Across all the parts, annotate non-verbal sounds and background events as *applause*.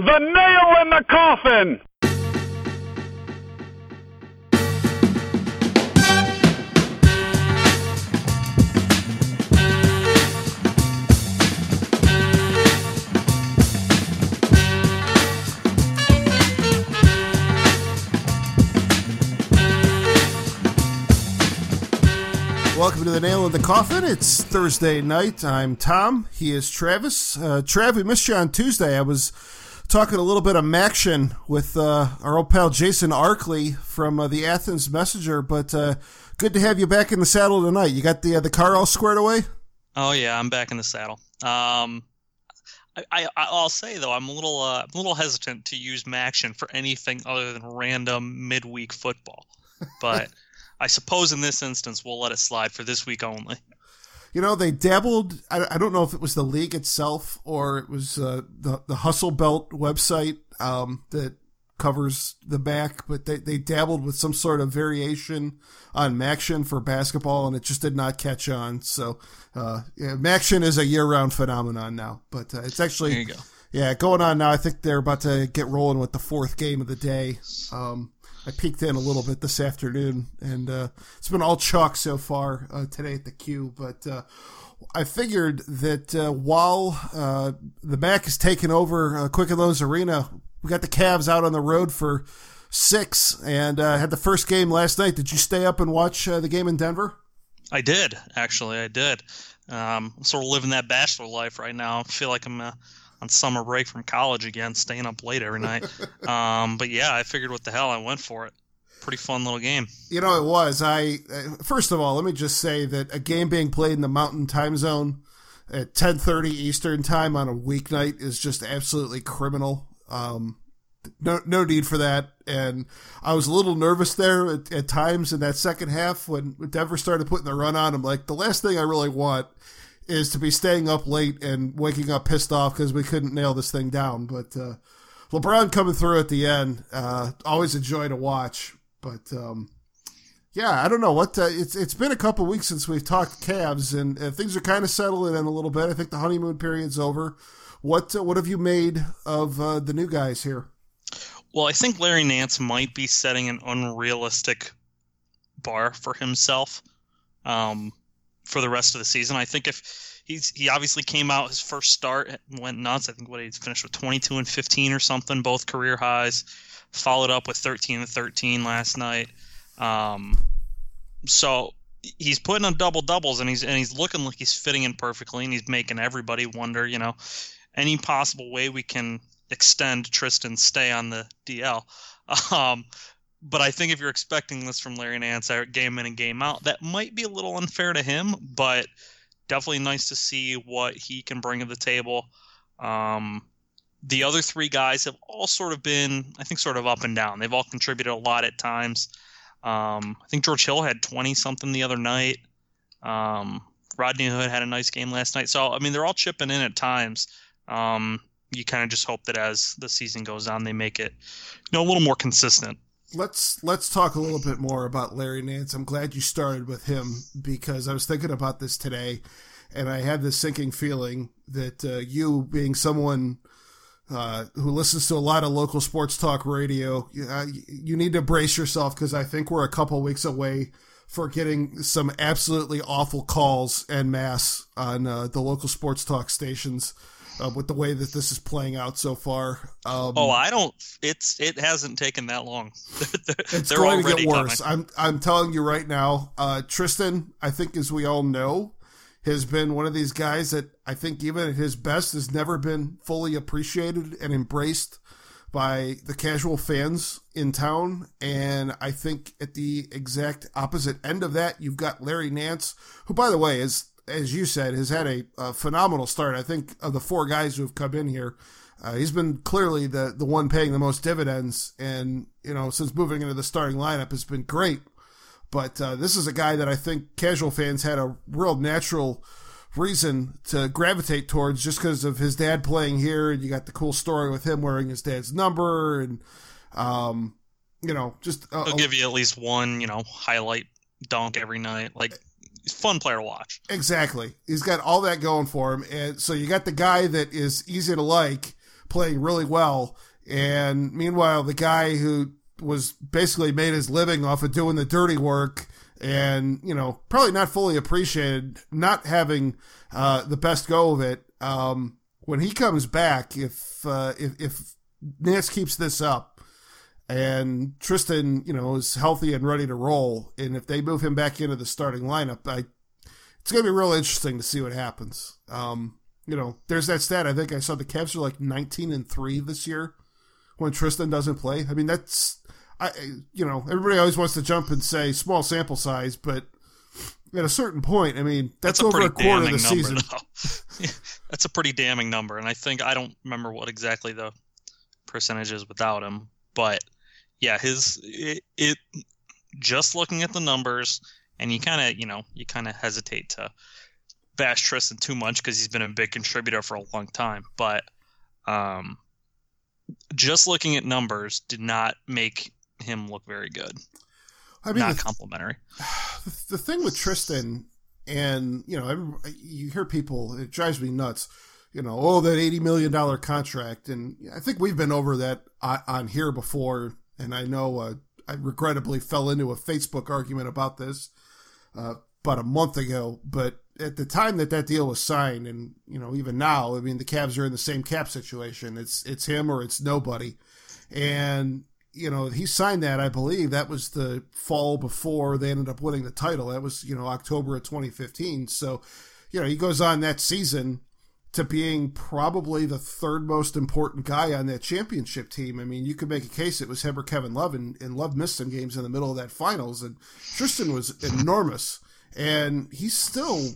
The nail in the coffin! Welcome to the Nail in the Coffin. It's Thursday night. I'm Tom. He is Travis. Uh, Trav, we missed you on Tuesday. I was talking a little bit of Maction with uh, our old pal Jason Arkley from uh, the Athens Messenger, but uh, good to have you back in the saddle tonight. You got the uh, the car all squared away? Oh yeah, I'm back in the saddle. Um, I, I will say though, I'm a little uh, I'm a little hesitant to use Maction for anything other than random midweek football, but. *laughs* I suppose in this instance we'll let it slide for this week only. You know, they dabbled. I, I don't know if it was the league itself or it was uh, the the Hustle Belt website um, that covers the MAC, but they, they dabbled with some sort of variation on Maction for basketball, and it just did not catch on. So, uh, yeah, Maction is a year round phenomenon now, but uh, it's actually yeah going on now. I think they're about to get rolling with the fourth game of the day. Um, I peeked in a little bit this afternoon, and uh, it's been all chalk so far uh, today at the Q. But uh, I figured that uh, while uh, the MAC is taking over uh, Quicken Loans Arena, we got the Cavs out on the road for six, and had the first game last night. Did you stay up and watch the game in Denver? I did actually. I did. Um, I'm sort of living that bachelor life right now. I feel like I'm on summer break from college again, staying up late every night. *laughs* um, but yeah, I figured what the hell I went for it. Pretty fun little game. You know, it was. I uh, first of all, let me just say that a game being played in the Mountain Time Zone at 10:30 Eastern Time on a weeknight is just absolutely criminal. Um, no, no need for that. And I was a little nervous there at, at times in that second half when Denver started putting the run on. I'm like, the last thing I really want is to be staying up late and waking up pissed off because we couldn't nail this thing down. But uh, LeBron coming through at the end, uh, always a joy to watch. But um, yeah, I don't know what uh, it's. It's been a couple weeks since we've talked Cavs, and things are kind of settling in a little bit. I think the honeymoon period's over. What uh, what have you made of uh, the new guys here? Well, I think Larry Nance might be setting an unrealistic bar for himself. Um, for the rest of the season. I think if he's he obviously came out his first start went nuts. I think what he finished with 22 and 15 or something, both career highs. Followed up with 13 and 13 last night. Um, so he's putting on double doubles and he's and he's looking like he's fitting in perfectly and he's making everybody wonder, you know, any possible way we can extend Tristan stay on the DL. *laughs* Um, but I think if you're expecting this from Larry Nance game in and game out, that might be a little unfair to him, but definitely nice to see what he can bring to the table. Um, the other three guys have all sort of been, I think, sort of up and down. They've all contributed a lot at times. Um, I think George Hill had 20 something the other night. Um, Rodney Hood had a nice game last night. So, I mean, they're all chipping in at times. Um, you kind of just hope that as the season goes on, they make it, you know, a little more consistent let's let's talk a little bit more about Larry Nance. I'm glad you started with him because I was thinking about this today, and I had this sinking feeling that uh, you, being someone uh, who listens to a lot of local sports talk radio, uh, you need to brace yourself because I think we're a couple weeks away for getting some absolutely awful calls en masse on uh, the local sports talk stations uh, with the way that this is playing out so far. Um, oh, I don't. It's it hasn't taken that long. *laughs* it's going to get worse. Coming. I'm I'm telling you right now. Uh, Tristan, I think, as we all know, has been one of these guys that I think, even at his best, has never been fully appreciated and embraced by the casual fans in town. And I think at the exact opposite end of that, you've got Larry Nance, who, by the way, is as you said, has had a, a, phenomenal start. I think of the four guys who have come in here, uh, he's been clearly the the one paying the most dividends, and you know since moving into the starting lineup has been great. But uh, this is a guy that I think casual fans had a real natural reason to gravitate towards just because of his dad playing here, and you got the cool story with him wearing his dad's number, and um, you know, just uh, he'll give you at least one, you know, highlight dunk every night, like fun player to watch. Exactly. He's got all that going for him. And so you got the guy that is easy to like, playing really well. And meanwhile, the guy who was basically made his living off of doing the dirty work and, you know, probably not fully appreciated, not having uh, the best go of it. Um, when he comes back, if, uh, if, if Nance keeps this up and Tristan, you know, is healthy and ready to roll, and if they move him back into the starting lineup, I, it's going to be real interesting to see what happens. Um, you know, there's that stat. I think I saw the Cavs are like 19 and three this year when Tristan doesn't play. I mean, that's I, you know, everybody always wants to jump and say small sample size, but at a certain point, I mean, that's, that's a over a quarter of the season. *laughs* that's a pretty damning number, and I think I don't remember what exactly the percentage is without him, but yeah, his it, it just looking at the numbers, and you kind of you know you kind of hesitate to bash Tristan too much because he's been a big contributor for a long time, but um, just looking at numbers did not make him look very good. I mean, not the, complimentary. *sighs* The thing with Tristan, and you know, you hear people, it drives me nuts. You know, oh, that eighty million dollar contract, and I think we've been over that on here before. And I know uh, I regrettably fell into a Facebook argument about this uh, about a month ago, but at the time that that deal was signed, and you know, even now, I mean, the Cavs are in the same cap situation. It's it's him or it's nobody, and you know, he signed that. I believe that was the fall before they ended up winning the title. That was you know October of 2015. So, you know, he goes on that season to being probably the third most important guy on that championship team. I mean, you could make a case it was him or Kevin Love, and, and Love missed some games in the middle of that finals, and Tristan was enormous. And he's still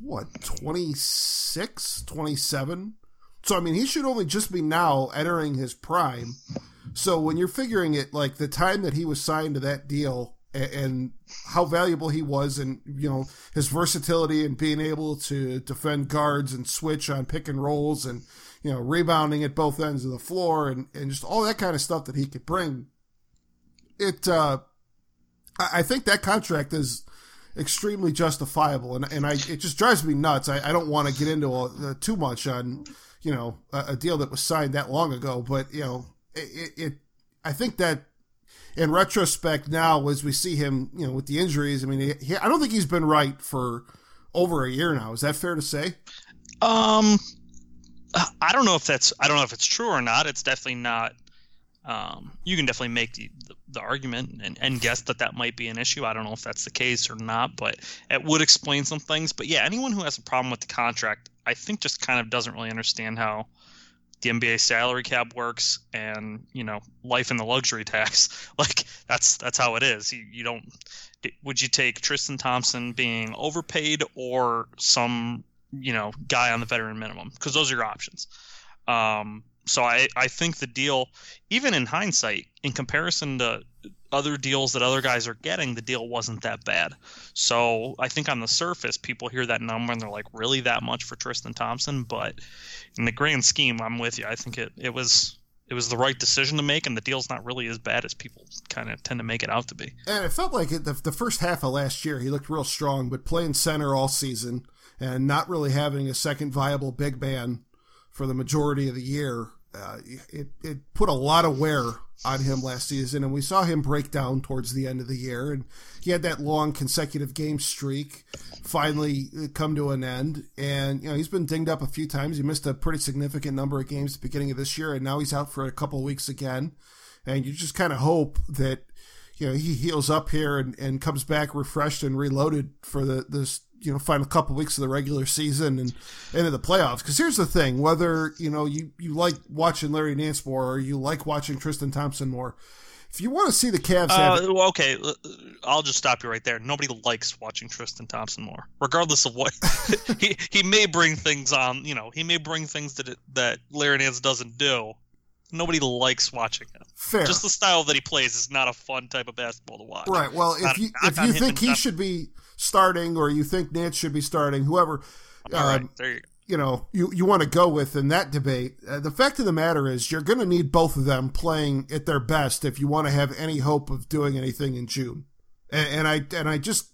what 26 27 so i mean he should only just be now entering his prime. So when you're figuring it like the time that he was signed to that deal and, how valuable he was and you know his versatility and being able to defend guards and switch on pick and rolls and you know rebounding at both ends of the floor and, and just all that kind of stuff that he could bring it uh I think that contract is extremely justifiable, and and I it just drives me nuts. I, I don't want to get into uh, too much on you know a, a, deal that was signed that long ago, but you know it, it I think that in retrospect now as we see him you know with the injuries, I mean he, I don't think he's been right for over a year now. Is that fair to say? Um, I don't know if that's I don't know if it's true or not. It's definitely not um, you can definitely make the, the, the, argument and, and guess that that might be an issue. I don't know if that's the case or not, but it would explain some things. But yeah, anyone who has a problem with the contract, I think just kind of doesn't really understand how the NBA salary cap works and you know life in the luxury *laughs* tax. Like that's that's how it is. You, you don't. Would you take Tristan Thompson being overpaid or some you know guy on the veteran minimum? Because those are your options. Um, so I, I think the deal, even in hindsight, in comparison to other deals that other guys are getting, the deal wasn't that bad. So I think on the surface, people hear that number and they're like, really that much for Tristan Thompson? But in the grand scheme, I'm with you. I think it, it was it was the right decision to make, and the deal's not really as bad as people kind of tend to make it out to be. And it felt like it, the, the first half of last year, he looked real strong, but playing center all season and not really having a second viable big man for the majority of the year. Uh, it, it put a lot of wear on him last season, and we saw him break down towards the end of the year. And he had that long consecutive game streak finally come to an end. And, you know, he's been dinged up a few times. He missed a pretty significant number of games at the beginning of this year, and now he's out for a couple weeks again. And you just kind of hope that, you know, he heals up here and, and comes back refreshed and reloaded for the this you know final couple weeks of the regular season and into the playoffs. Because here's the thing: whether you know you you like watching Larry Nance more or you like watching Tristan Thompson more, if you want to see the Cavs, uh, well, okay, I'll just stop you right there. Nobody likes watching Tristan Thompson more, regardless of what *laughs* *laughs* he he may bring things on. You know, he may bring things that it, that Larry Nance doesn't do. Nobody likes watching him. Fair. Just the style that he plays is not a fun type of basketball to watch. Right. Well, if not, you if you think he should be starting or you think Nance should be starting, whoever, um, you, you, know, you, you want to go with in that debate. Uh, the fact of the matter is, you're going to need both of them playing at their best if you want to have any hope of doing anything in June. And, and I and I just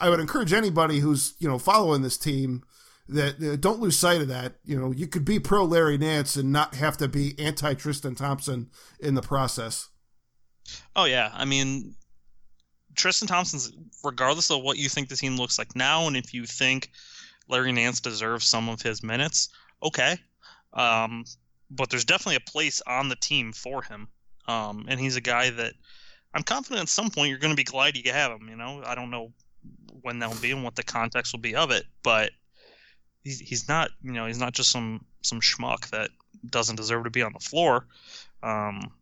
I would encourage anybody who's you know following this team that uh, don't lose sight of that. You know, you could be pro Larry Nance and not have to be anti Tristan Thompson in the process. Oh yeah, I mean, Tristan Thompson's regardless of what you think the team looks like now, and if you think Larry Nance deserves some of his minutes, okay. Um, but there's definitely a place on the team for him, um, and he's a guy that I'm confident at some point you're going to be glad you have him. You know, I don't know when that'll be and what the context will be of it, but he's he's not you know he's not just some some schmuck that doesn't deserve to be on the floor. Um,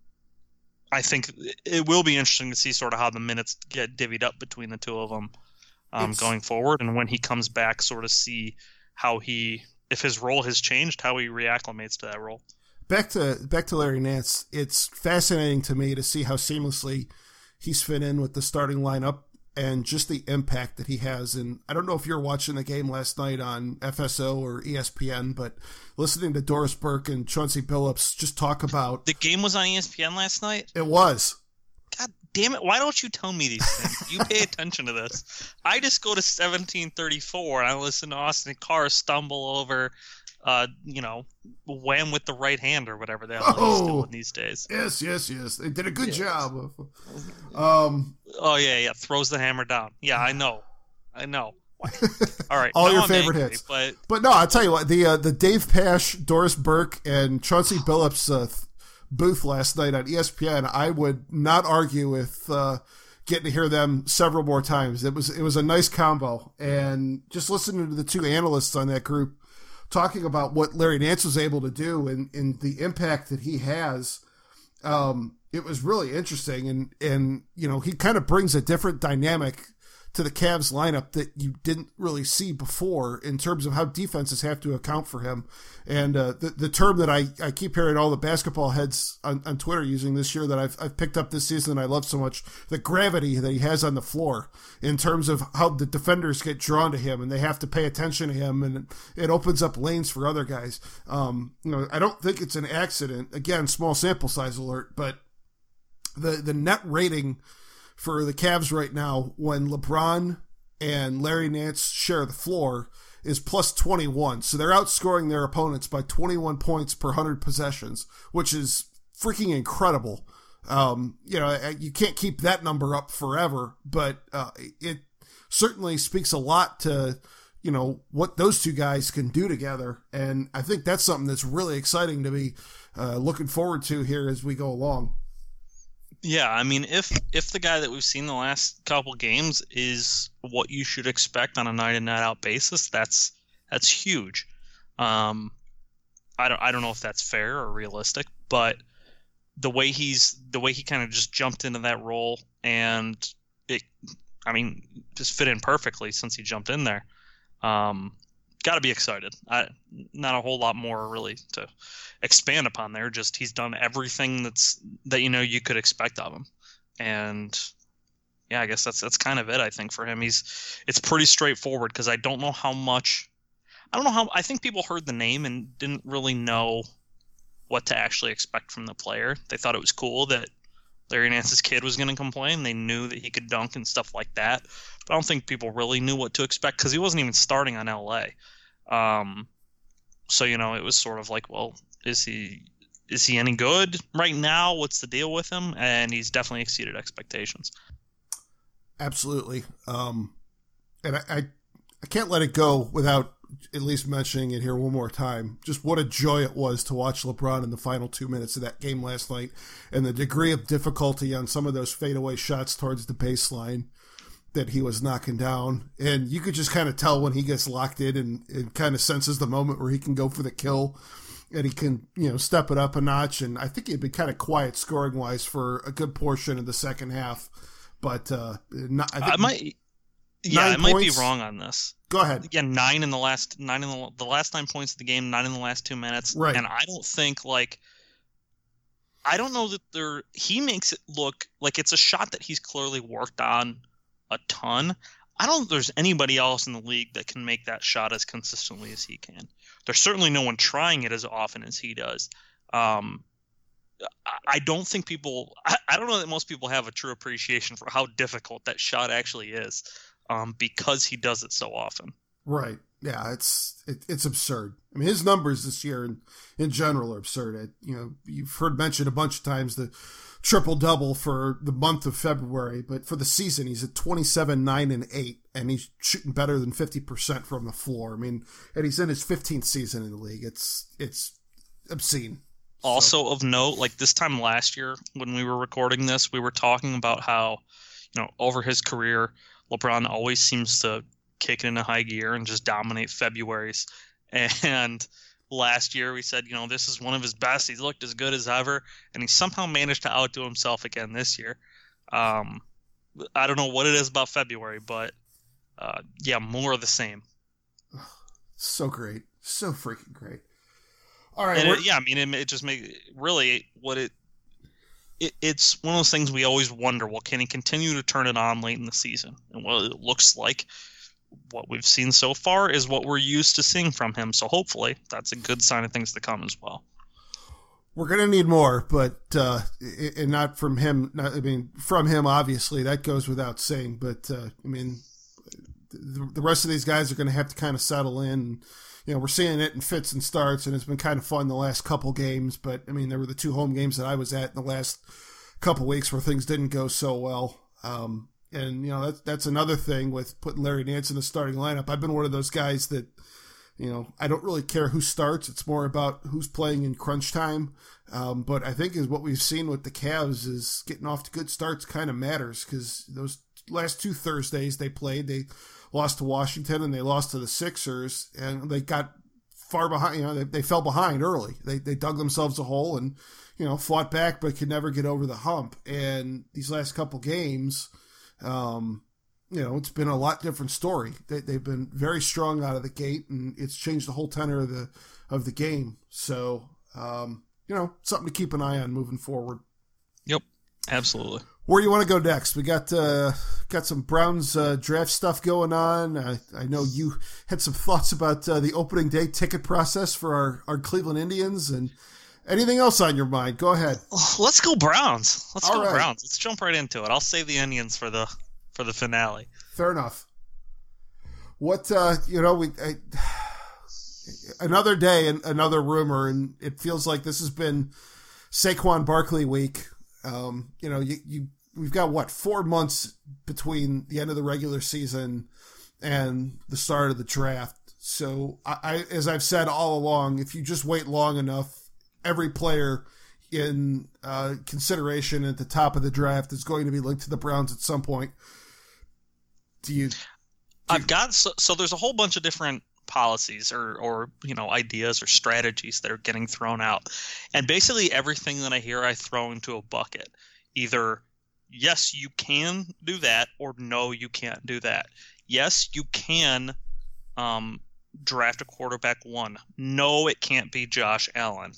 I think it will be interesting to see sort of how the minutes get divvied up between the two of them um, going forward, and when he comes back, sort of see how he if his role has changed, how he reacclimates to that role. Back to back to Larry Nance. It's fascinating to me to see how seamlessly he's fit in with the starting lineup and just the impact that he has. And I don't know if you're watching the game last night on FSO or ESPN, but listening to Doris Burke and Chauncey Billups just talk about the game was on ESPN last night. It was. God damn it! Why don't you tell me these things? you pay attention to this. I just go to 1734 and I listen to Austin Carr stumble over uh, you know, wham with the right hand or whatever the hell oh, he's doing these days. Yes, yes, yes. They did a good job. *laughs* Um, oh yeah, yeah. Throws the hammer down. Yeah, I know, I know. *laughs* All right, all your I'm favorite angry, hits. But but no, I tell you what, the uh, the Dave Pasch, Doris Burke, and Chauncey Billups uh, booth last night on ESPN, I would not argue with. Uh, getting to hear them several more times. It was it was a nice combo, and just listening to the two analysts on that group talking about what Larry Nance was able to do and, and the impact that he has. Um, it was really interesting, and and you know he kind of brings a different dynamic to the Cavs lineup that you didn't really see before in terms of how defenses have to account for him. And uh, the, the term that I, I keep hearing all the basketball heads on, on Twitter using this year that I've, I've picked up this season I love so much, the gravity that he has on the floor in terms of how the defenders get drawn to him and they have to pay attention to him and it opens up lanes for other guys. Um, you know, I don't think it's an accident. Again, small sample size alert, but the, the net rating – for the Cavs right now when LeBron and Larry Nance share the floor is plus 21. So they're outscoring their opponents by 21 points per 100 possessions, which is freaking incredible. Um, you know, you can't keep that number up forever, but uh, it certainly speaks a lot to, you know, what those two guys can do together. And I think that's something that's really exciting to be uh, looking forward to here as we go along. Yeah, I mean, if if the guy that we've seen the last couple games is what you should expect on a night in night out basis, that's that's huge. Um, I don't I don't know if that's fair or realistic, but the way he's the way he kind of just jumped into that role and it, I mean, just fit in perfectly since he jumped in there. Um, got to be excited. I, not a whole lot more really to expand upon there. Just he's done everything that's that you know you could expect of him, and yeah, I guess that's that's kind of it. I think for him, he's it's pretty straightforward because I don't know how much. I don't know how. I think people heard the name and didn't really know what to actually expect from the player. They thought it was cool that Larry Nance's kid was going to complain. They knew that he could dunk and stuff like that. But I don't think people really knew what to expect because he wasn't even starting on LA. Um, so you know, it was sort of like, well, is he is he any good right now? What's the deal with him? And he's definitely exceeded expectations. Absolutely. Um, and I, I, I can't let it go without at least mentioning it here one more time. Just what a joy it was to watch LeBron in the final two minutes of that game last night, and the degree of difficulty on some of those fadeaway shots towards the baseline that he was knocking down. And you could just kind of tell when he gets locked in and, and kind of senses the moment where he can go for the kill and he can, you know, step it up a notch. And I think he'd been kind of quiet scoring wise for a good portion of the second half. But uh, not, I, I might, yeah, I might be wrong on this. Go ahead. Again, nine in the last nine in the, the last nine points of the game, nine in the last two minutes. Right. And I don't think like I don't know that there he makes it look like it's a shot that he's clearly worked on a ton. I don't think there's anybody else in the league that can make that shot as consistently as he can. There's certainly no one trying it as often as he does. Um, I don't think people. I, don't know that most people have a true appreciation for how difficult that shot actually is, um, because he does it so often. Right. Yeah, it's it, it's absurd. I mean, his numbers this year in, in general are absurd. It, you know, you've heard mentioned a bunch of times the triple double for the month of February, but for the season, he's at 27, 9, and 8, and he's shooting better than 50% from the floor. I mean, and he's in his 15th season in the league. It's, it's obscene. Also, so. of note, like this time last year when we were recording this, we were talking about how, you know, over his career, LeBron always seems to kick it into high gear and just dominate February's. *laughs* And last year we said, you know, this is one of his best. He's looked as good as ever, and he somehow managed to outdo himself again this year. Um, I don't know what it is about February, but uh, yeah, more of the same. So great, so freaking great. All right, it, yeah, I mean, it, it just makes really what it, it. It's one of those things we always wonder. Well, can he continue to turn it on late in the season? And what it looks like what we've seen so far is what we're used to seeing from him. So hopefully that's a good sign of things to come as well. We're going to need more, but uh, and not from him. Not, I mean, from him, obviously that goes without saying. But uh, I mean, the, the rest of these guys are going to have to kind of settle in. You know, we're seeing it in fits and starts, and it's been kind of fun the last couple games. But I mean, there were the two home games that I was at in the last couple weeks where things didn't go so well. Um, and you know that's that's another thing with putting Larry Nance in the starting lineup. I've been one of those guys that you know I don't really care who starts. It's more about who's playing in crunch time. Um, but I think is what we've seen with the Cavs is getting off to good starts kind of matters because those last two Thursdays they played they lost to Washington and they lost to the Sixers and they got far behind. You know they, they fell behind early. They they dug themselves a hole and you know fought back but could never get over the hump. And these last couple games um, you know, it's been a lot different story. They, they've been very strong out of the gate, and it's changed the whole tenor of the of the game. So, um, you know, something to keep an eye on moving forward. Yep, absolutely. Where you want to go next? We got uh, got some Browns uh, draft stuff going on. I, I know you had some *laughs* thoughts about uh, the opening day ticket process for our, our Cleveland Indians, and Anything else on your mind? Go ahead. Let's go Browns. Let's All go right. Browns. Let's jump right into it. I'll save the Indians for the for the finale. Fair enough. What uh, you know, we I, another day and another rumor, and it feels like this has been Saquon Barkley week. Um, you know, you, you we've got what four months between the end of the regular season and the start of the draft. So, I, I as I've said all along, if you just wait long enough, every player in uh, consideration at the top of the draft is going to be linked to the Browns at some point. Do you? Do I've got so, so there's a whole bunch of different policies or or you know ideas or strategies that are getting thrown out, and basically everything that I hear I throw into a bucket. Either yes you can do that or no you can't do that. Yes you can um, draft a quarterback one. No it can't be Josh Allen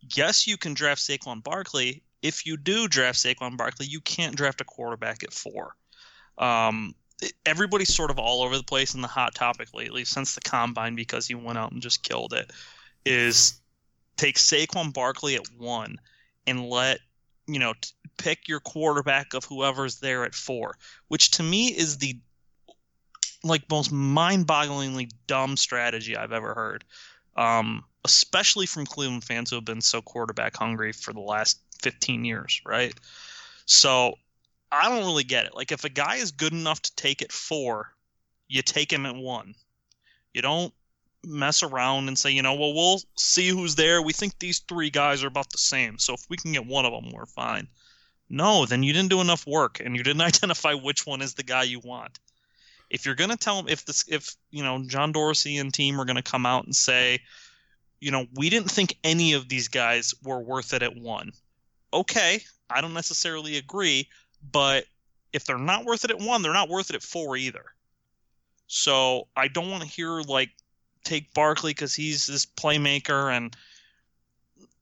yes, you can draft Saquon Barkley. If you do draft Saquon Barkley, you can't draft a quarterback at four. Um, everybody's sort of all over the place in the hot topic lately since the combine because he went out and just killed it. Is take Saquon Barkley at one and let you know t- pick your quarterback of whoever's there at four, which to me is the like most mind-bogglingly dumb strategy I've ever heard. Um, especially from Cleveland fans who have been so quarterback hungry for the last 15 years, right? So I don't really get it. Like if a guy is good enough to take it four, you take him at one. You don't mess around and say, you know, well, we'll see who's there. We think these three guys are about the same. So if we can get one of them, we're fine. No, then you didn't do enough work and you didn't *laughs* identify which one is the guy you want. If you're going to tell them if this if, you know, John Dorsey and team are going to come out and say, you know, we didn't think any of these guys were worth it at one. Okay, I don't necessarily agree, but if they're not worth it at one, they're not worth it at four either. So I don't want to hear like take Barkley because he's this playmaker and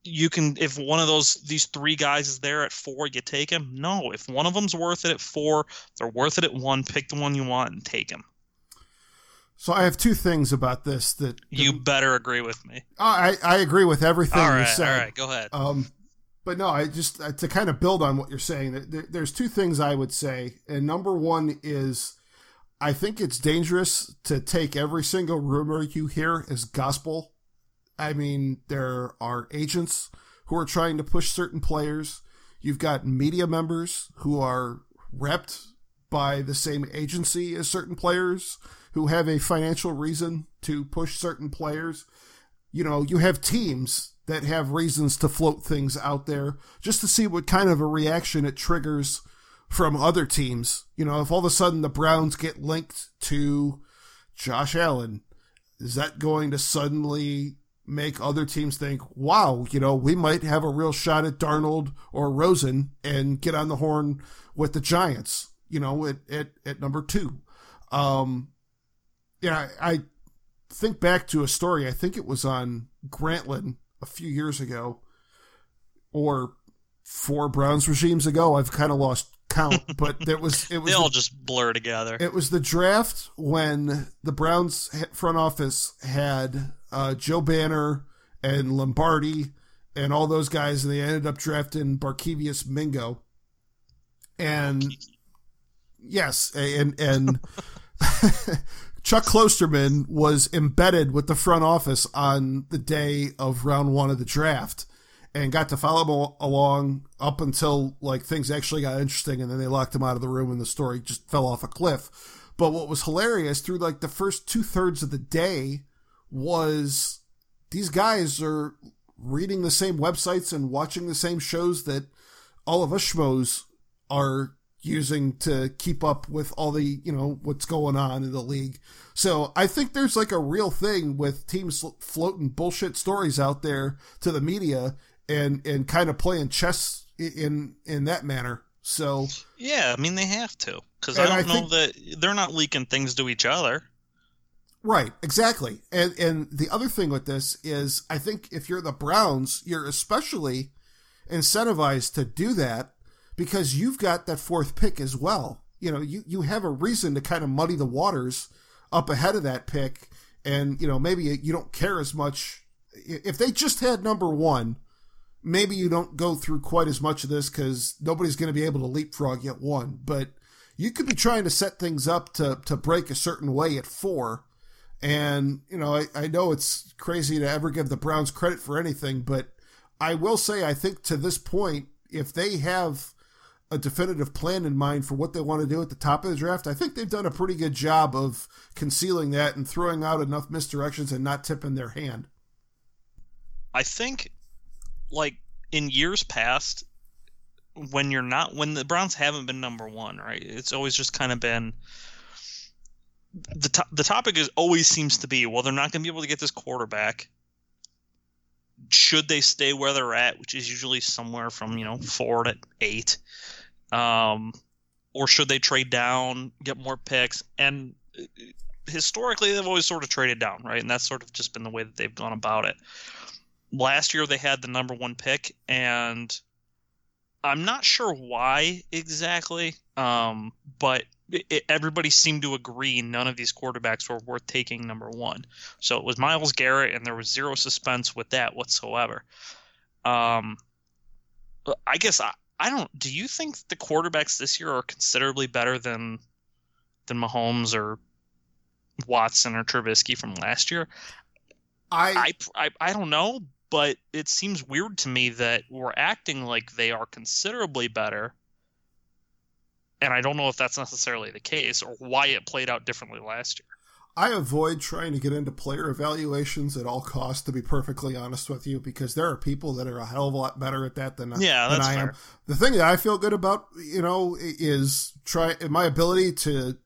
you can if one of those these three guys is there at four, you take him. No, if one of them's worth it at four, they're worth it at one. Pick the one you want and take him. So I have two things about this that, that you better agree with me. I I agree with everything all right, you said. All right, go ahead. Um, but no, I just uh, to kind of build on what you're saying. There, there's two things I would say, and number one is I think it's dangerous to take every single rumor you hear as gospel. I mean, there are agents who are trying to push certain players. You've got media members who are repped by the same agency as certain players who have a financial reason to push certain players. You know, you have teams that have reasons to float things out there just to see what kind of a reaction it triggers from other teams. You know, if all of a sudden the Browns get linked to Josh Allen, is that going to suddenly make other teams think, wow, you know, we might have a real shot at Darnold or Rosen and get on the horn with the Giants, you know, at, at, at number two. Um, yeah, I, I think back to a story, I think it was on Grantland a few years ago or four Browns regimes ago. I've kind of lost count, *laughs* but there was it was they all the, just blur together. It was the draft when the Browns front office had uh, Joe Banner and Lombardi and all those guys, and they ended up drafting Barkevious Mingo. And yes, and and *laughs* Chuck Klosterman was embedded with the front office on the day of round one of the draft and got to follow him along up until like things actually got interesting and then they locked him out of the room and the story just fell off a cliff. But what was hilarious through like the first two thirds of the day was these guys are reading the same websites and watching the same shows that all of us schmoes are using to keep up with all the, you know, what's going on in the league. So I think there's like a real thing with teams floating bullshit stories out there to the media and and kind of playing chess in in that manner. So yeah, I mean they have to because I don't I know think, that they're not leaking things to each other. Right, exactly. And and the other thing with this is I think if you're the Browns, you're especially incentivized to do that because you've got that fourth pick as well. You know, you, you have a reason to kind of muddy the waters up ahead of that pick. And, you know, maybe you don't care as much. If they just had number one, maybe you don't go through quite as much of this because nobody's going to be able to leapfrog yet one. But you could be trying to set things up to, to break a certain way at four. And, you know, I, I know it's crazy to ever give the Browns credit for anything, but I will say, I think to this point, if they have a definitive plan in mind for what they want to do at the top of the draft, I think they've done a pretty good job of concealing that and throwing out enough misdirections and not tipping their hand. I think like in years past when you're not when the Browns haven't been number one, right? It's always just kind of been the to- the topic is always seems to be well they're not going to be able to get this quarterback. Should they stay where they're at, which is usually somewhere from you know four to eight, um, or should they trade down, get more picks? And uh, historically, they've always sort of traded down, right? And that's sort of just been the way that they've gone about it last year they had the number one pick, and I'm not sure why exactly, um, but it, everybody seemed to agree none of these quarterbacks were worth taking number one. So it was Myles Garrett, and there was zero suspense with that whatsoever. Um, I guess I, I don't. Do you think the quarterbacks this year are considerably better than than Mahomes or Watson or Trubisky from last year? I, I, I, I don't know, but it seems weird to me that we're acting like they are considerably better. And I don't know if that's necessarily the case or why it played out differently last year. I avoid trying to get into player evaluations at all costs, to be perfectly honest with you, because there are people that are a hell of a lot better at that than, yeah, than I fair. am. The thing that I feel good about, you know, is try my ability to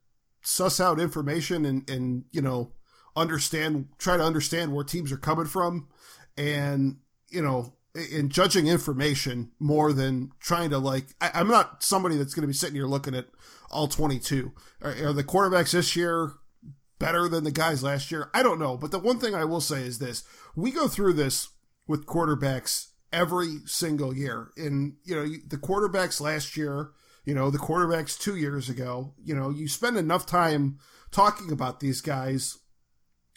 suss out information and, and you know, understand, try to understand where teams are coming from and you know in judging information more than trying to like I, am not somebody that's going to be sitting here looking at all 22 are, are, the quarterbacks this year better than the guys last year? I don't know. But the one thing i will say is this. We go through this with quarterbacks every single year. And you know the quarterbacks last year you know the quarterbacks two years ago you know you spend enough time talking about these guys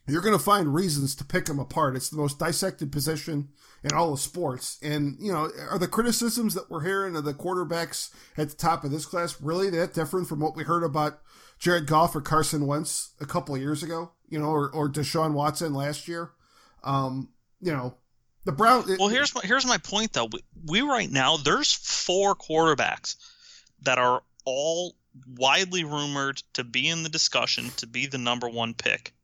you're going to find reasons to pick them apart. It's the most dissected position in all of sports. And, you know, are the criticisms that we're hearing of the quarterbacks at the top of this class really that different from what we heard about Jared Goff or Carson Wentz a couple of years ago, you know, or, or Deshaun Watson last year? Um, you know, the Brown. It, well, here's my, here's my point though. We, we right now there's four quarterbacks that are all widely rumored to be in the discussion to be the number one pick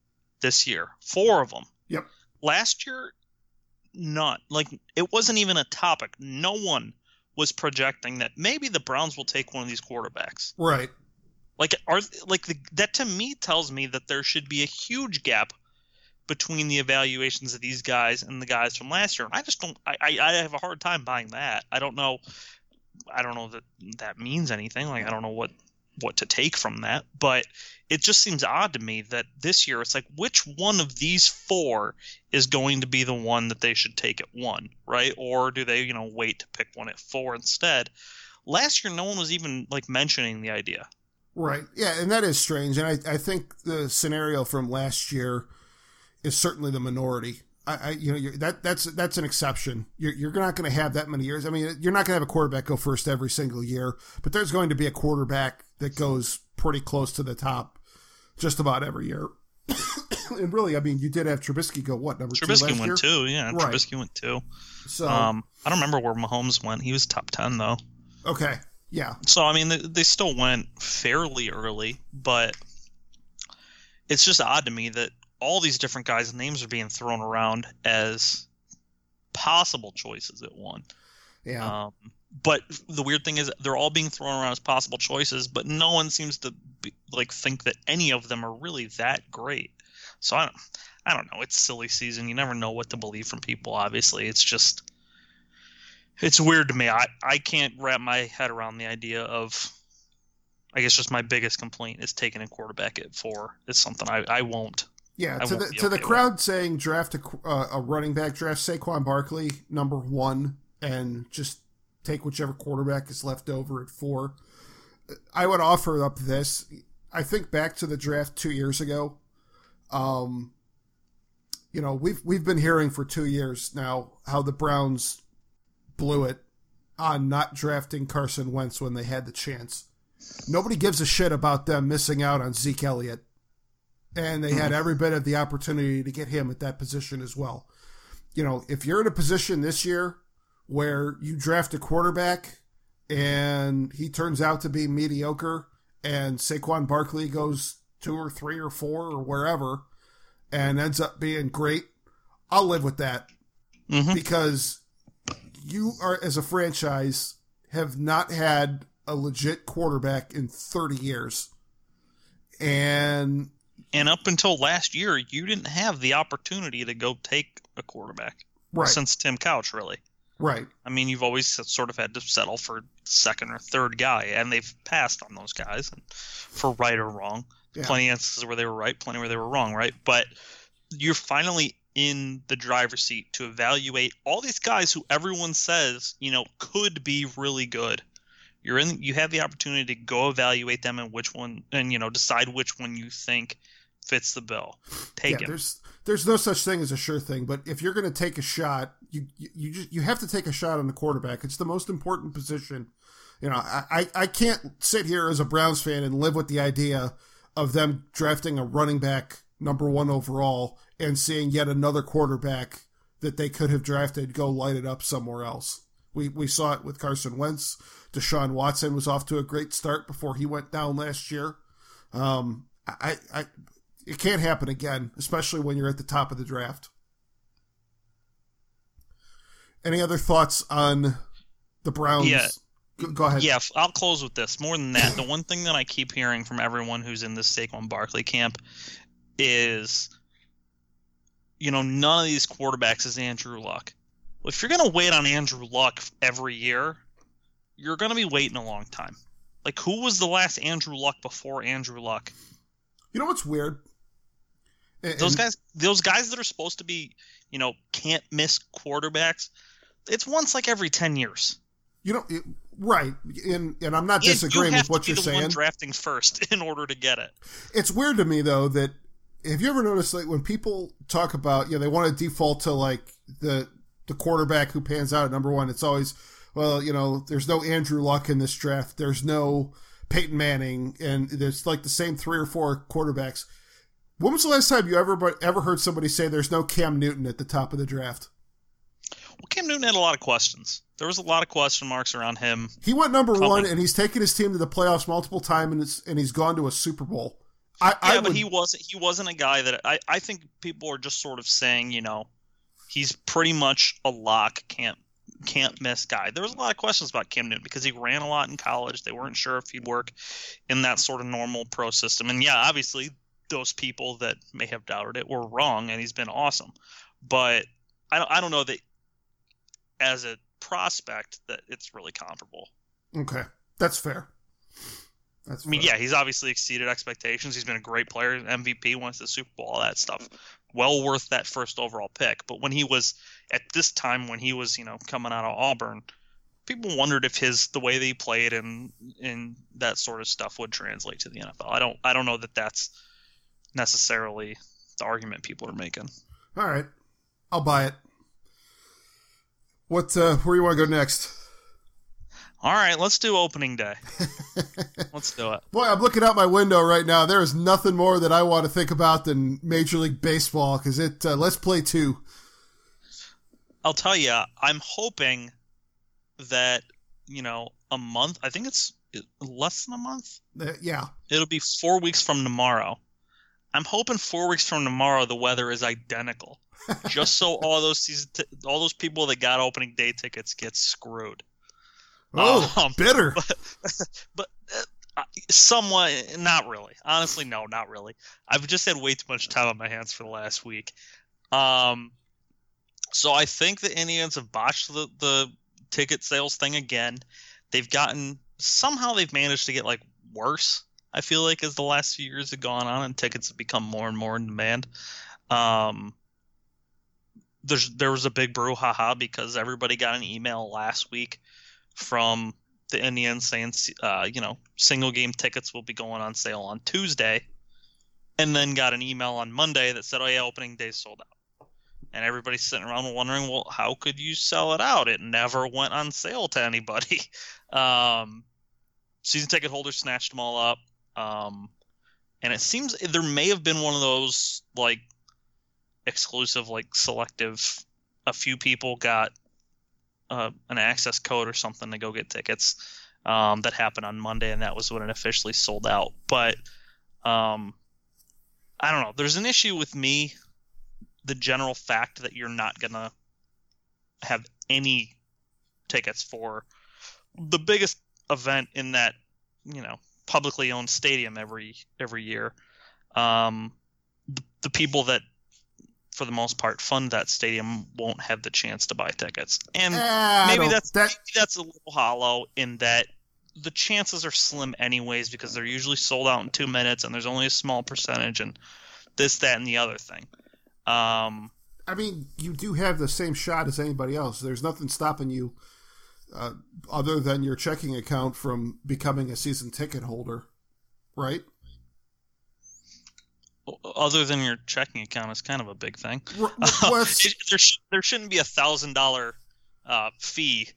this year. Four of them. Yep. Last year, none. Like it wasn't even a topic. No one was projecting that maybe the Browns will take one of these quarterbacks. Right. Like are like the, that to me tells me that there should be a huge gap between the evaluations of these guys and the guys from last year. And I just don't. I, I have a hard time buying that. I don't know. I don't know that that means anything. Like I don't know what what to take from that, but it just seems odd to me that this year it's like which one of these four is going to be the one that they should take at one, right? Or do they, you know, wait to pick one at four instead? Last year, no one was even like mentioning the idea. Right. Yeah, and that is strange. And I, I think the scenario from last year is certainly the minority. I, I you know, that that's that's an exception. You're, you're not going to have that many years. I mean, you're not going to have a quarterback go first every single year, but there's going to be a quarterback that goes pretty close to the top just about every year. *coughs* and really, I mean, you did have Trubisky go what number Trubisky two? Went year? two, yeah. Right. Trubisky went two. So, um, I don't remember where Mahomes went. He was top ten though. Okay, yeah. So I mean, they, they still went fairly early, but it's just odd to me that all these different guys' names are being thrown around as possible choices at one. Yeah. Um, but the weird thing is they're all being thrown around as possible choices, but no one seems to be, like think that any of them are really that great. So I don't, I don't know. It's silly season. You never know what to believe from people. Obviously, it's just it's weird to me. I I can't wrap my head around the idea of. I guess just my biggest complaint is taking a quarterback at four. It's something I, I won't. Yeah, I to the to okay the crowd saying draft a, uh, a running back, draft Saquon Barkley number one, and just take whichever quarterback is left over at four. I would offer up this. I think back to the draft two years ago. Um, you know, we've we've been hearing for two years now how the Browns blew it on not drafting Carson Wentz when they had the chance. Nobody gives a shit about them missing out on Zeke Elliott. And they had mm-hmm. every bit of the opportunity to get him at that position as well. You know, if you're in a position this year where you draft a quarterback and he turns out to be mediocre and Saquon Barkley goes two or three or four or wherever and ends up being great, I'll live with that mm-hmm. because you are as a franchise have not had a legit quarterback in 30 years. And and up until last year, you didn't have the opportunity to go take a quarterback right. since Tim Couch, really. Right. I mean, you've always sort of had to settle for second or third guy, and they've passed on those guys, and for right or wrong. Yeah. Plenty of instances where they were right, plenty where they were wrong, right? But you're finally in the driver's seat to evaluate all these guys who everyone says, you know, could be really good. You're in. You have the opportunity to go evaluate them and which one, and you know, decide which one you think fits the bill. Take yeah, it. There's there's no such thing as a sure thing, but if you're going to take a shot, you you just you have to take a shot on the quarterback. It's the most important position. You know, I I can't sit here as a Browns fan and live with the idea of them drafting a running back number one overall and seeing yet another quarterback that they could have drafted go light it up somewhere else. We we saw it with Carson Wentz. Deshaun Watson was off to a great start before he went down last year. Um, I, I it can't happen again, especially when you're at the top of the draft. Any other thoughts on the Browns? Yeah. Go, ahead. Yeah, I'll close with this. More than that, the one thing that I keep hearing from everyone who's in this Saquon Barkley camp is, you know, none of these quarterbacks is Andrew Luck. Well, if you're going to wait on Andrew Luck every year, you're going to be waiting a long time. Like, who was the last Andrew Luck before Andrew Luck? You know what's weird? And, those guys, those guys that are supposed to be, you know, can't miss quarterbacks, it's once like every ten years. You know, it, right? And and I'm not disagreeing with what you're saying. drafting first *laughs* in order to get it. It's weird to me though that have you ever noticed like when people talk about you know they want to default to like the the quarterback who pans out at number one, it's always well you know there's no Andrew Luck in this draft, there's no Peyton Manning, and there's like the same three or four quarterbacks. When was the last time you ever ever heard somebody say there's no Cam Newton at the top of the draft? Well, Cam Newton had a lot of questions. There was a lot of question marks around him. He went number coming. one, and he's taken his team to the playoffs multiple times, and, and he's gone to a Super Bowl. I, yeah, I would... but he wasn't. He wasn't a guy that I. I think people are just sort of saying, you know, he's pretty much a lock, can't can't miss guy. There was a lot of questions about Cam Newton because he ran a lot in college. They weren't sure if he'd work in that sort of normal pro system. And yeah, obviously those people that may have doubted it were wrong, and he's been awesome. But I don't. I don't know that as a prospect that it's really comparable. Okay, that's fair. That's I mean, fair. yeah, he's obviously exceeded expectations. He's been a great player, MVP, went to the Super Bowl, all that stuff. Well worth that first overall pick. But when he was at this time, when he was, you know, coming out of Auburn, people wondered if his the way that he played and and that sort of stuff would translate to the NFL. I don't I don't know that that's necessarily the argument people are making. All right, I'll buy it. What? Uh, where you want to go next? All right, let's do opening day. *laughs* let's do it. Boy, I'm looking out my window right now. There is nothing more that I want to think about than Major League Baseball because it. Uh, let's play two. I'll tell you, I'm hoping that you know a month. I think it's less than a month. Uh, yeah, it'll be four weeks from tomorrow. I'm hoping four weeks from tomorrow the weather is identical just so all those season t- all those people that got opening day tickets get screwed. Oh, *laughs* um, bitter. *laughs* But, but uh, somewhat, not really. Honestly, no, not really. I've just had way too much time on my hands for the last week. Um, so I think the Indians have botched the, the ticket sales thing again. They've gotten somehow they've managed to get like worse. I feel like as the last few years have gone on and tickets have become more and more in demand. Um, there's there was a big brouhaha because everybody got an email last week from the Indians saying, uh, you know, single game tickets will be going on sale on Tuesday, and then got an email on Monday that said, oh yeah, opening day sold out. And everybody's sitting around wondering, well, how could you sell it out? It never went on sale to anybody. *laughs* Um, season ticket holders snatched them all up. Um, and it seems there may have been one of those like exclusive, like selective. A few people got uh, an access code or something to go get tickets. Um, that happened on Monday, and that was when it officially sold out. But um, I don't know. There's an issue with me. The general fact that you're not gonna have any tickets for the biggest event in that you know publicly owned stadium every every year. Um, the, the people that for the most part, fund that stadium won't have the chance to buy tickets. And uh, maybe that's that... maybe that's a little hollow in that the chances are slim anyways because they're usually sold out in two minutes and there's only a small percentage and this, that, and the other thing. Um, I mean, you do have the same shot as anybody else. There's nothing stopping you uh, other than your checking account from becoming a season ticket holder, right? other than your checking account is kind of a big thing. Uh, *laughs* it, there, sh- there shouldn't be a thousand dollar uh, fee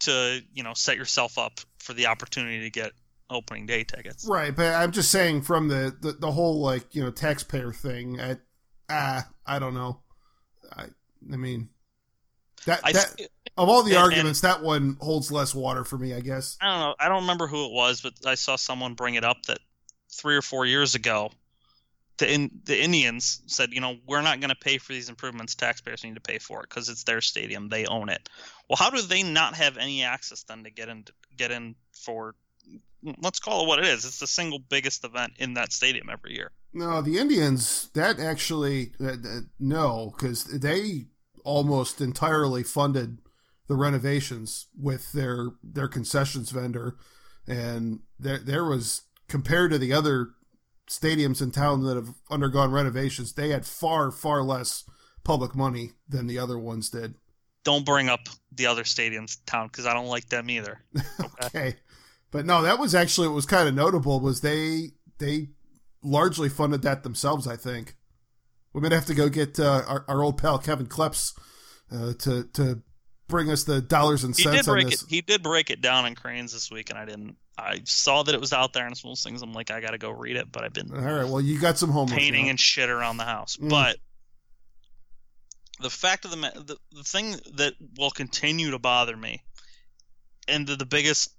to you know set yourself up for the opportunity to get opening day tickets. Right, but I'm just saying from the the, the whole like you know taxpayer thing. I, ah, I don't know. I I mean that, I, that of all the and, arguments, and, that one holds less water for me. I guess I don't know. I don't remember who it was, but I saw someone bring it up that three or four years ago the in, the Indians said, you know, we're not going to pay for these improvements. Taxpayers need to pay for it because it's their stadium. They own it. Well, how do they not have any access then to get in get in for? Let's call it what it is. It's the single biggest event in that stadium every year. No, the Indians that actually uh, uh no, because they almost entirely funded the renovations with their their concessions vendor, and there there was compared to the other stadiums in town that have undergone renovations, they had far, far less public money than the other ones did. Don't bring up the other stadiums town because I don't like them either. Okay. *laughs* okay. But no, that was actually what was kind of notable was they they largely funded that themselves. I think we might have to go get uh, our, our old pal Kevin Kleps uh, to to bring us the dollars and cents. He did break it. He did break it down in Crain's this week, and I didn't. I saw that it was out there, and it's one of those things. I'm like, I got to go read it, but I've been all right. Well, you got some homework. Painting and shit around the house, mm. but the fact of the, the the thing that will continue to bother me, and the, the biggest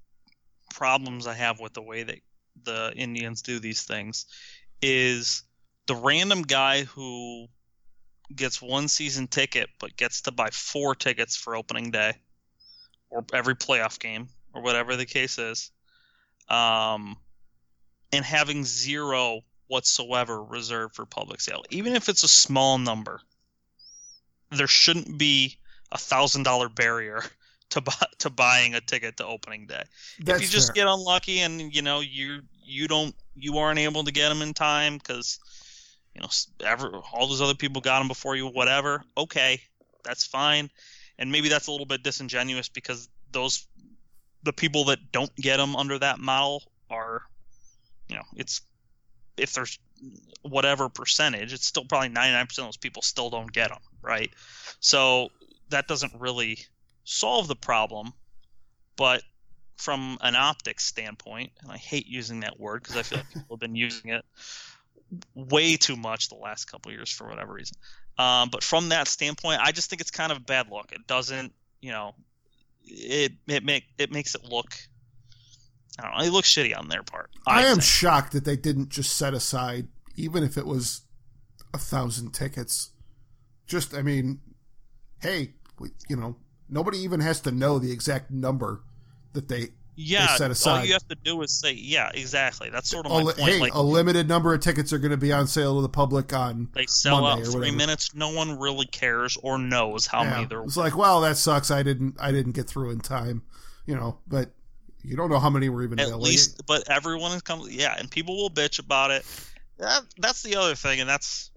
problems I have with the way that the Indians do these things, is the random guy who gets one season ticket but gets to buy four tickets for opening day or every playoff game or whatever the case is um, and having zero whatsoever reserved for public sale even if it's a small number there shouldn't be a thousand dollar barrier to buy, to buying a ticket to opening day That's if you just fair. get unlucky and you know you you don't you aren't able to get them in time because you know, ever, all those other people got them before you, whatever. Okay, that's fine. And maybe that's a little bit disingenuous because those the people that don't get them under that model are, you know, it's if there's whatever percentage, it's still probably 99% of those people still don't get them, right? So that doesn't really solve the problem, but from an optics standpoint, and I hate using that word because I feel like people have been using it way too much the last couple years for whatever reason. Um, but from that standpoint, I just think it's kind of bad luck. It doesn't, you know, it it make it makes it look. I don't know. It looks shitty on their part. I, I am shocked that they didn't just set aside, even if it was a thousand tickets. Just, I mean, hey, you know, nobody even has to know the exact number that they yeah, set aside. all you have to do is say, yeah, exactly. That's sort of my point. Hey, like, a limited number of tickets are going to be on sale to the public on they sell Monday out three minutes. No one really cares or knows how yeah. many there. It's like, well, that sucks. I didn't, I didn't get through in time, you know. But you don't know how many were even at least. But everyone is coming. Yeah, and people will bitch about it. That, that's the other thing, and that's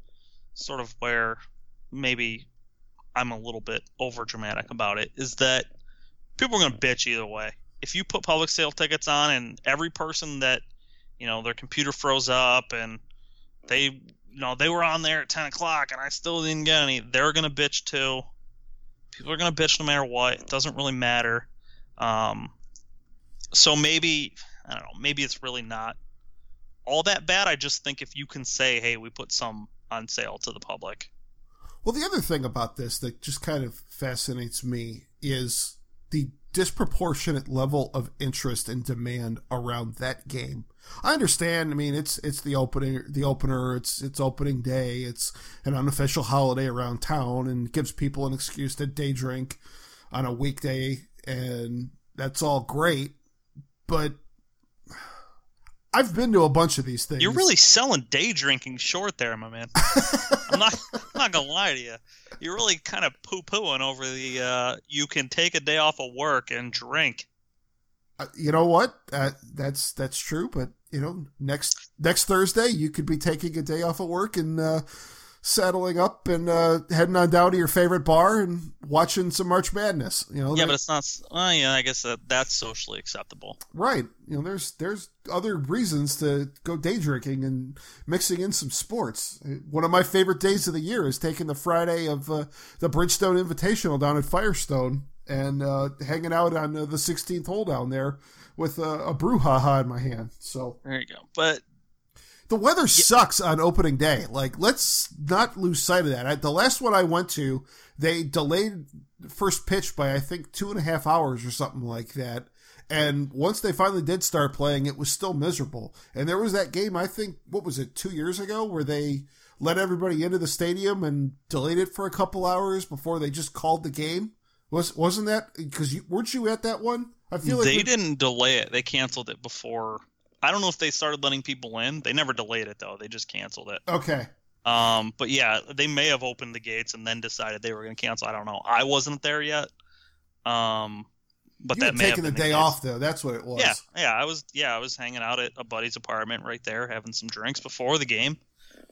sort of where maybe I'm a little bit over dramatic about it. Is that people are going to bitch either way if you put public sale tickets on and every person that you know their computer froze up and they you know they were on there at 10 o'clock and i still didn't get any they're gonna bitch too. People are gonna bitch no matter what. It doesn't really matter. Um, so maybe i don't know maybe it's really not all that bad. I just think if you can say hey we put some on sale to the public. Well the other thing about this that just kind of fascinates me is the disproportionate level of interest and demand around that game. I understand. I mean, it's it's the opening, the opener. It's it's opening day. It's an unofficial holiday around town, and gives people an excuse to day drink on a weekday, and that's all great. But I've been to a bunch of these things. You're really selling day drinking short there, my man. I'm not I'm not gonna lie to you. You're really kind of poo pooing over the uh, you can take a day off of work and drink. Uh, you know what? Uh, that's that's true, but you know, next next Thursday you could be taking a day off of work and settling up and uh, heading on down to your favorite bar and watching some March Madness. You know, yeah, but it's not. Well, yeah, I guess that, that's socially acceptable, right? You know, there's there's other reasons to go day drinking and mixing in some sports. One of my favorite days of the year is taking the Friday of uh, the Bridgestone Invitational down at Firestone and uh, hanging out on uh, the 16th hole down there with a, a brouhaha in my hand. So there you go. But the weather yeah. sucks on opening day. Like, let's not lose sight of that. I, the last one I went to, they delayed first pitch by I think two and a half hours or something like that. And once they finally did start playing, it was still miserable. And there was that game, I think, what was it, two years ago, where they let everybody into the stadium and delayed it for a couple hours before they just called the game. Was wasn't that because you weren't you at that one? I feel like they didn't delay it; they canceled it before I don't know if they started letting people in. They never delayed it though. They just canceled it. Okay. Um, but yeah, they may have opened the gates and then decided they were going to cancel. I don't know. I wasn't there yet. Um, but you that may taking the day off though. That's what it was. Yeah, yeah. I was yeah I was hanging out at a buddy's apartment right there, having some drinks before the game.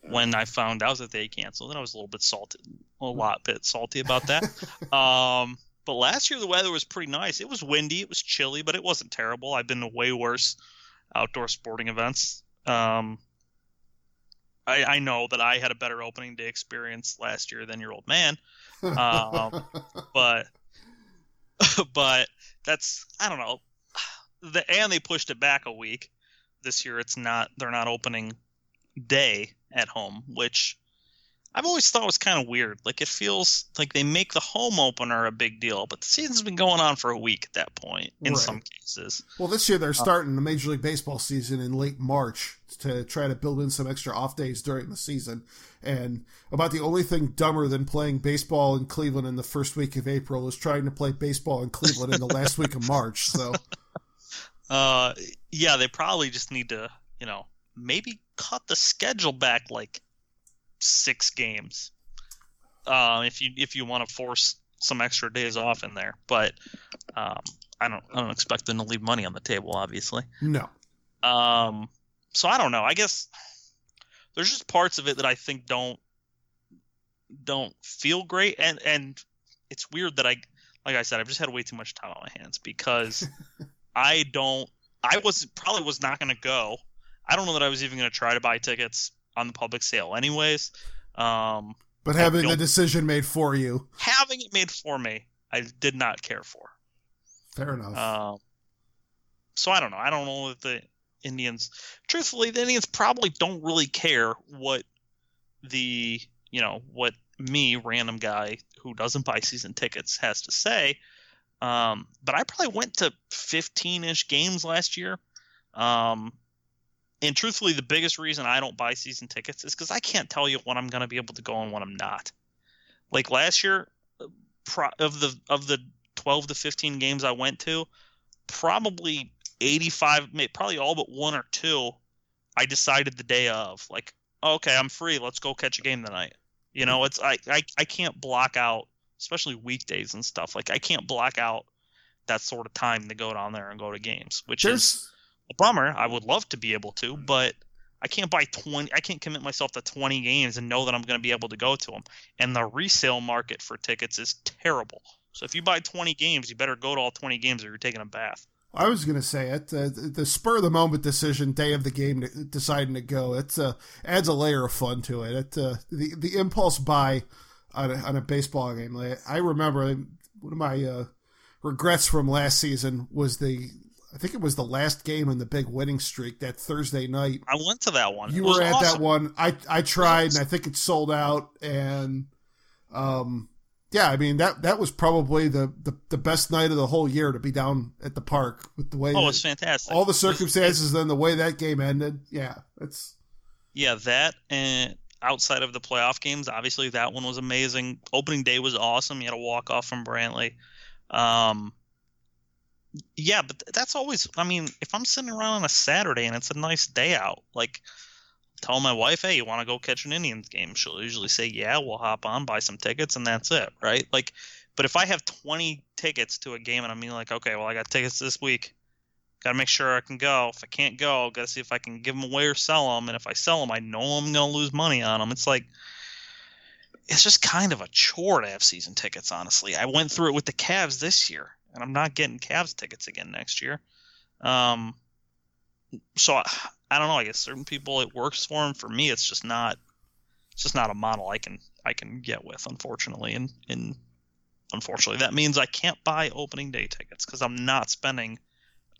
When I found out that they canceled, and I was a little bit salty, a lot bit salty about that. *laughs* um, but last year the weather was pretty nice. It was windy, it was chilly, but it wasn't terrible. I've been way worse outdoor sporting events. Um, I, I know that I had a better opening day experience last year than your old man, um, *laughs* but *laughs* but that's I don't know. The, and they pushed it back a week. This year, it's not. They're not opening day at home, which I've always thought it was kind of weird. Like it feels like they make the home opener a big deal, but the season's been going on for a week at that point in right. some cases. Well, this year they're uh, starting the Major League Baseball season in late March to try to build in some extra off days during the season. And about the only thing dumber than playing baseball in Cleveland in the first week of April is trying to play baseball in Cleveland in the last week of March. So, *laughs* uh, yeah, they probably just need to, you know, maybe cut the schedule back like six games. Uh, if you if you want to force some extra days off in there, but um, I don't I don't expect them to leave money on the table, obviously. No. Um. So I don't know. I guess there's just parts of it that I think don't don't feel great, and and it's weird that I like I said I've just had way too much time on my hands because *laughs* I don't I was probably was not going to go. I don't know that I was even going to try to buy tickets on the public sale anyways. Um, but having the decision made for you, having it made for me, I did not care for. Fair enough. Um, so I don't know. I don't know if the Indians, truthfully, the Indians probably don't really care what the you know what me random guy who doesn't buy season tickets has to say. Um, but I probably went to 15 ish games last year. Um, and truthfully, the biggest reason I don't buy season tickets is because I can't tell you when I'm going to be able to go and when I'm not. Like last year, of the of the 12 to 15 games I went to, probably 85, probably all but one or two, I decided the day of. Like, okay, I'm free. Let's go catch a game tonight. You know, it's I I, I can't block out, especially weekdays and stuff. Like I can't block out that sort of time to go down there and go to games, which There's... is a bummer. I would love to be able to, but I can't buy 20 I can't commit myself to 20 games and know that I'm going to be able to go to them. And the resale market for tickets is terrible. So if you buy 20 games, you better go to all 20 games or you're taking a bath. I was going to say it. Uh, the spur of the moment decision, day of the game, deciding to go. It uh, adds a layer of fun to it. it uh, the the impulse buy on a, on a baseball game. I remember one of my uh, regrets from last season was the I think it was the last game in the big winning streak that Thursday night. I went to that one. You were at awesome. that one. I I tried and I think it sold out and um yeah, I mean that that was probably the, the, the best night of the whole year to be down at the park with the way Oh, it's fantastic. All the circumstances and the way that game ended. Yeah, it's Yeah, that and outside of the playoff games, obviously that one was amazing. Opening day was awesome. You had a walk off from Brantley. Um yeah, but that's always. I mean, if I'm sitting around on a Saturday and it's a nice day out, like tell my wife, "Hey, you want to go catch an Indians game?" She'll usually say, "Yeah, we'll hop on, buy some tickets, and that's it." Right? Like, but if I have 20 tickets to a game and I'm like, okay, well, I got tickets this week, got to make sure I can go. If I can't go, got to see if I can give them away or sell them. And if I sell them, I know I'm gonna lose money on them. It's like it's just kind of a chore to have season tickets. Honestly, I went through it with the Cavs this year and I'm not getting Cavs tickets again next year. Um, so I, I don't know. I guess certain people it works for them. For me, it's just not. It's just not a model I can I can get with, unfortunately. And and unfortunately, that means I can't buy opening day tickets because I'm not spending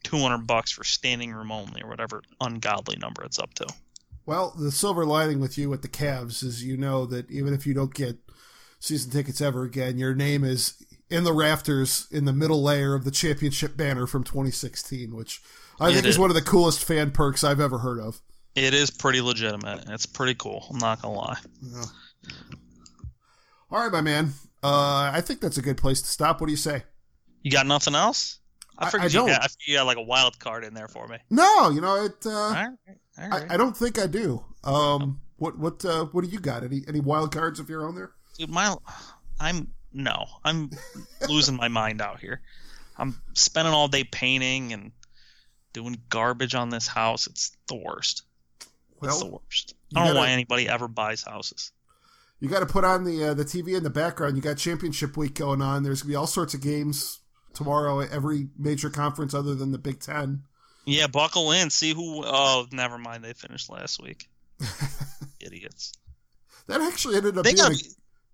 200 bucks for standing room only or whatever ungodly number it's up to. Well, the silver lining with you with the Cavs is you know that even if you don't get season tickets ever again, your name is in the rafters in the middle layer of the championship banner from 2016, which I it think is. is one of the coolest fan perks I've ever heard of. It is pretty legitimate. It's pretty cool. I'm not gonna lie. Yeah. All right, my man. Uh, I think that's a good place to stop. What do you say? You got nothing else? I figured I, I you, don't. Got, I you got like a wild card in there for me. No, you know it. Uh, all right. All right. I, I, don't think I do. Um, what what uh, what do you got? Any any wild cards of your own there? Dude, my I'm no, I'm losing my mind out here. I'm spending all day painting and doing garbage on this house. It's the worst. Well, it's the worst. I don't gotta, know why anybody ever buys houses. You got to put on the uh, the TV in the background. You got championship week going on. There's gonna be all sorts of games tomorrow at every major conference other than the Big Ten. Yeah, buckle in. See who. Oh, never mind. They finished last week. *laughs* idiots. That actually ended up they being got, a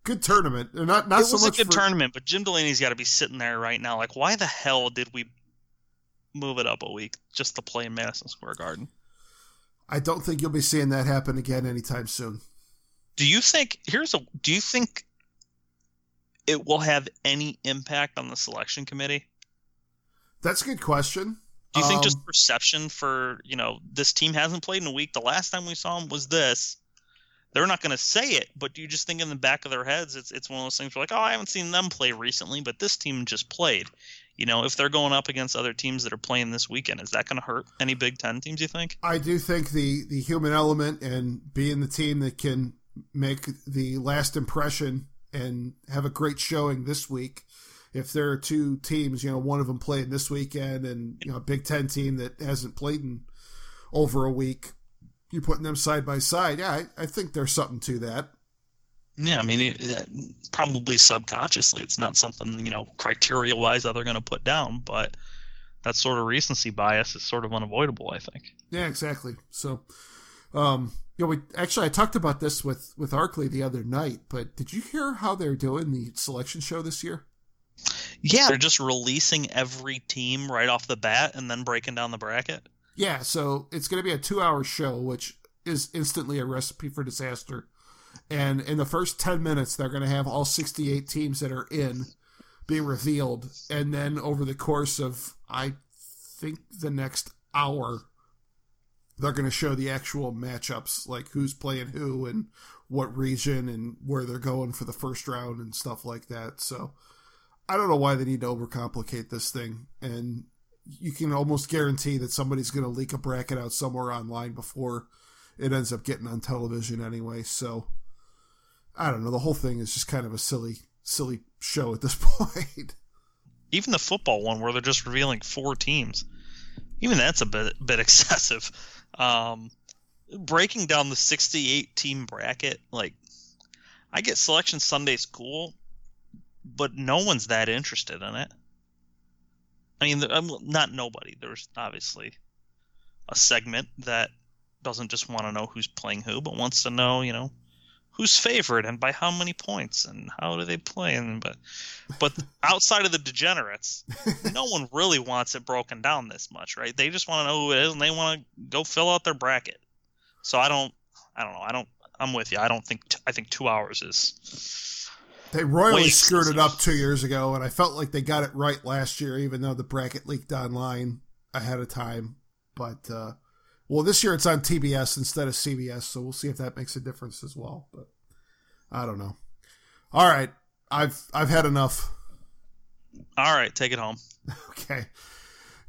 good tournament. Not not it so was much a good for... tournament, but Jim Delany's got to be sitting there right now, like, why the hell did we move it up a week just to play in Madison Square Garden? I don't think you'll be seeing that happen again anytime soon. Do you think? Here's a. Do you think it will have any impact on the selection committee? That's a good question. Do you think um, just perception for you know this team hasn't played in a week? The last time we saw them was this. They're not going to say it, but you just think in the back of their heads it's it's one of those things where like, oh, I haven't seen them play recently, but this team just played. You know, if they're going up against other teams that are playing this weekend, is that going to hurt any Big Ten teams? You think? I do think the the human element and being the team that can make the last impression and have a great showing this week. If there are two teams, you know, one of them playing this weekend and you know a Big Ten team that hasn't played in over a week, you're putting them side by side. Yeah, I, I think there's something to that. Yeah, I mean, it, probably subconsciously, it's not something you know criteria wise that they're going to put down, but that sort of recency bias is sort of unavoidable. I think. Yeah, exactly. So, um, you know, we actually I talked about this with with Arkley the other night, but did you hear how they're doing the selection show this year? Yeah, they're just releasing every team right off the bat and then breaking down the bracket. Yeah, so it's going to be a two hour show, which is instantly a recipe for disaster. And in the first 10 minutes, they're going to have all 68 teams that are in being revealed. And then over the course of, I think, the next hour, they're going to show the actual matchups, like who's playing who and what region and where they're going for the first round and stuff like that. So I don't know why they need to overcomplicate this thing. And you can almost guarantee that somebody's going to leak a bracket out somewhere online before it ends up getting on television anyway. So I don't know. The whole thing is just kind of a silly, silly show at this *laughs* point. Even the football one where they're just revealing four teams, even that's a bit bit *laughs* excessive. Um, breaking down the 68 team bracket, like I get selection Sunday's cool, but no one's that interested in it. I mean, uh, not nobody. There's obviously a segment that doesn't just want to know who's playing who, but wants to know, you know, who's favored and by how many points and how do they play. And but but *laughs* outside of the degenerates, no one really wants it broken down this much, right? They just want to know who it is and they want to go fill out their bracket. So I don't, I don't know. I don't. I'm with you. I don't think. T- I think two hours is. They royally screwed it up two years ago, and I felt like they got it right last year, even though the bracket leaked online ahead of time. But uh, well, this year it's on TBS instead of CBS, so we'll see if that makes a difference as well. But I don't know. All right, I've I've had enough. All right, take it home. *laughs* Okay.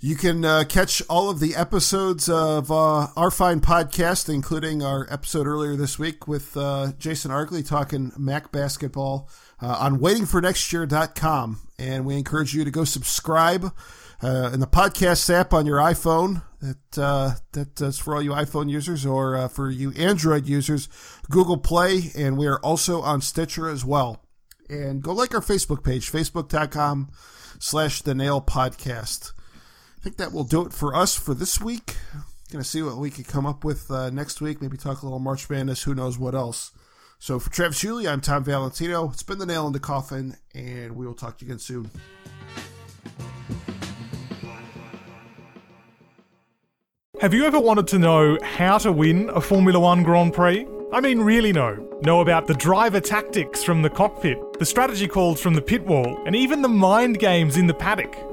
You can uh, catch all of the episodes of uh, our fine podcast, including our episode earlier this week with uh, Jason Arkley talking MAC basketball uh, on waitingfornextyear.com. And we encourage you to go subscribe uh, in the podcast app on your iPhone. That uh, that is for all you iPhone users, or uh, for you Android users, Google Play, and we are also on Stitcher as well. And go like our Facebook page, facebook.com slash the nail podcast. I think that will do it for us for this week. Gonna see what we can come up with uh, next week. Maybe talk a little March Madness. Who knows what else? So for Travis Shuley, I'm Tom Valentino. Been the nail in the coffin, and we will talk to you again soon. Have you ever wanted to know how to win a Formula One Grand Prix? I mean, really know. Know about the driver tactics from the cockpit, the strategy calls from the pit wall, and even the mind games in the paddock.